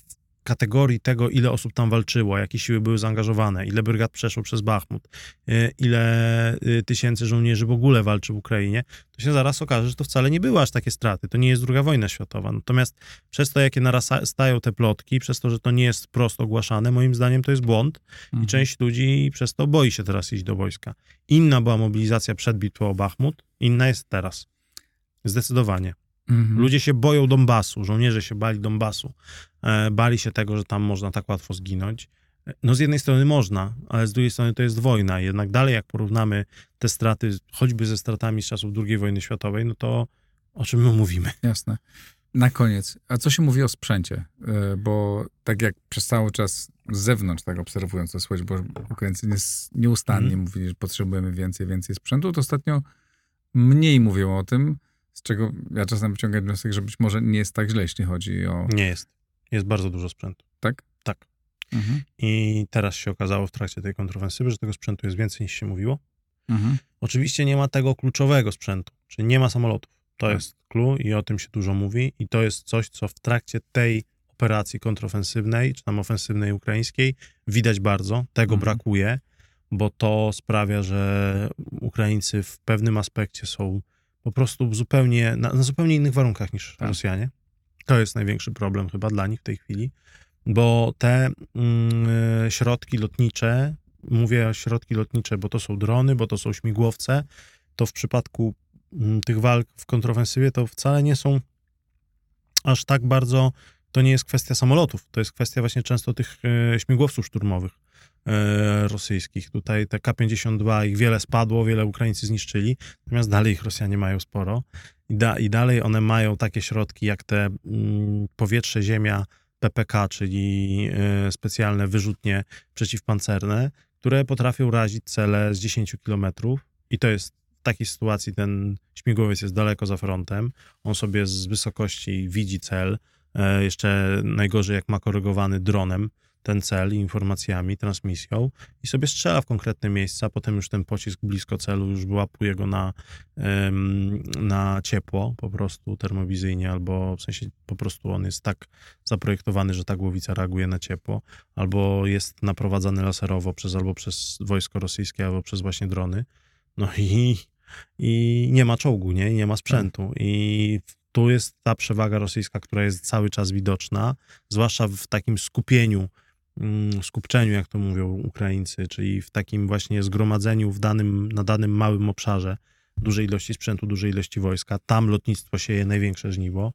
kategorii tego, ile osób tam walczyło, jakie siły były zaangażowane, ile brygad przeszło przez Bachmut, y, ile y, tysięcy żołnierzy w ogóle walczy w Ukrainie, to się zaraz okaże, że to wcale nie były aż takie straty. To nie jest druga wojna światowa. Natomiast przez to, jakie narastają te plotki, przez to, że to nie jest prosto ogłaszane, moim zdaniem to jest błąd mhm. i część ludzi przez to boi się teraz iść do wojska. Inna była mobilizacja przed bitwą o Bachmut, inna jest teraz. Zdecydowanie. Mhm. Ludzie się boją Donbasu, żołnierze się bali Donbasu. E, bali się tego, że tam można tak łatwo zginąć. No z jednej strony można, ale z drugiej strony to jest wojna. Jednak dalej jak porównamy te straty, choćby ze stratami z czasów II wojny światowej, no to o czym my mówimy? Jasne. Na koniec, a co się mówi o sprzęcie? E, bo tak jak przez cały czas z zewnątrz tak obserwując to słychać, bo Ukraińcy nieustannie mm. mówili, że potrzebujemy więcej, więcej sprzętu, to ostatnio mniej mówią o tym, z czego ja czasem wyciągam wniosek, że być może nie jest tak źle, jeśli chodzi o... Nie jest. Jest bardzo dużo sprzętu. Tak? Tak. Mhm. I teraz się okazało w trakcie tej kontrofensywy, że tego sprzętu jest więcej niż się mówiło. Mhm. Oczywiście nie ma tego kluczowego sprzętu, czyli nie ma samolotów. To tak. jest clue i o tym się dużo mówi i to jest coś, co w trakcie tej operacji kontrofensywnej, czy tam ofensywnej ukraińskiej widać bardzo. Tego mhm. brakuje. bo to sprawia, że Ukraińcy w pewnym aspekcie są po prostu zupełnie, na, na zupełnie innych warunkach niż Tak. Rosjanie. To jest największy problem chyba dla nich w tej chwili, bo te mm, środki lotnicze, mówię środki lotnicze, bo to są drony, bo to są śmigłowce, to w przypadku mm, tych walk w kontrofensywie to wcale nie są aż tak bardzo, to nie jest kwestia samolotów, to jest kwestia właśnie często tych e, śmigłowców szturmowych rosyjskich. Tutaj te K-52, ich wiele spadło, wiele Ukraińcy zniszczyli, natomiast dalej ich Rosjanie mają sporo. I, da, i dalej one mają takie środki jak te mm, powietrze, ziemia, PPK, czyli e, specjalne wyrzutnie przeciwpancerne, które potrafią razić cele z 10 kilometrów. I to jest w takiej sytuacji ten śmigłowiec jest daleko za frontem, on sobie z wysokości widzi cel, e, jeszcze najgorzej jak ma korygowany dronem ten cel informacjami, transmisją i sobie strzela w konkretne miejsca, potem już ten pocisk blisko celu już wyłapuje go na, na ciepło po prostu termowizyjnie, albo w sensie po prostu on jest tak zaprojektowany, że ta głowica reaguje na ciepło, albo jest naprowadzany laserowo przez albo przez wojsko rosyjskie, albo przez właśnie drony. No i, i nie ma czołgu, nie? Nie ma sprzętu. I tu jest ta przewaga rosyjska, która jest cały czas widoczna, zwłaszcza w takim skupieniu, skupczeniu, jak to mówią Ukraińcy, czyli w takim właśnie zgromadzeniu w danym, na danym małym obszarze dużej ilości sprzętu, dużej ilości wojska. Tam lotnictwo sieje największe żniwo.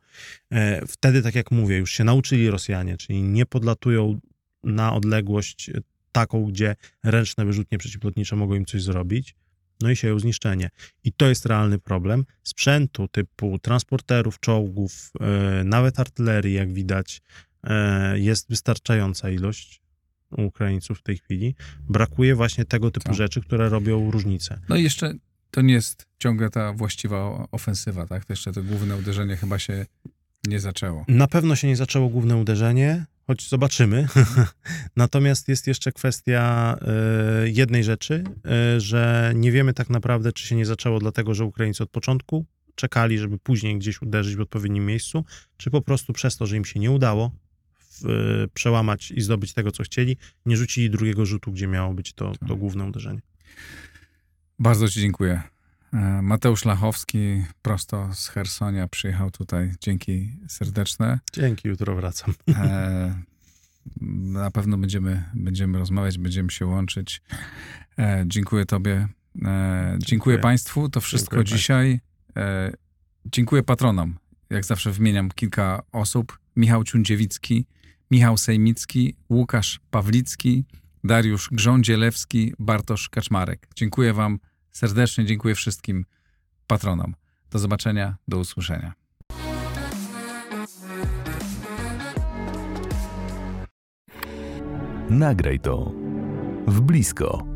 E, Wtedy, tak jak mówię, już się nauczyli Rosjanie, czyli nie podlatują na odległość taką, gdzie ręczne wyrzutnie przeciwlotnicze mogą im coś zrobić, no i sieją zniszczenie. I to jest realny problem. Sprzętu typu transporterów, czołgów, e, nawet artylerii, jak widać, jest wystarczająca ilość u Ukraińców w tej chwili. Brakuje właśnie tego typu Tak. rzeczy, które robią różnicę. No i jeszcze to nie jest ciągle ta właściwa ofensywa, tak? To jeszcze to główne uderzenie chyba się nie zaczęło. Na pewno się nie zaczęło główne uderzenie, choć zobaczymy. Natomiast jest jeszcze kwestia e, jednej rzeczy, e, że nie wiemy tak naprawdę, czy się nie zaczęło dlatego, że Ukraińcy od początku czekali, żeby później gdzieś uderzyć w odpowiednim miejscu, czy po prostu przez to, że im się nie udało e, przełamać i zdobyć tego, co chcieli, nie rzucili drugiego rzutu, gdzie miało być to, to główne uderzenie. Bardzo Ci dziękuję. E, Mateusz Lachowski prosto z Hersonia przyjechał tutaj. Dzięki serdeczne. Dzięki, jutro wracam. E, na pewno będziemy, będziemy rozmawiać, będziemy się łączyć. E, dziękuję Tobie. Dziękuję, Dziękuję. Państwu. To wszystko Dziękuję dzisiaj. E, dziękuję patronom. Jak zawsze wymieniam kilka osób. Michał Ciundziewicki, Michał Sejmicki, Łukasz Pawlicki, Dariusz Grządzielewski, Bartosz Kaczmarek. Dziękuję Wam serdecznie, dziękuję wszystkim patronom. Do zobaczenia, do usłyszenia. Nagraj to w blisko.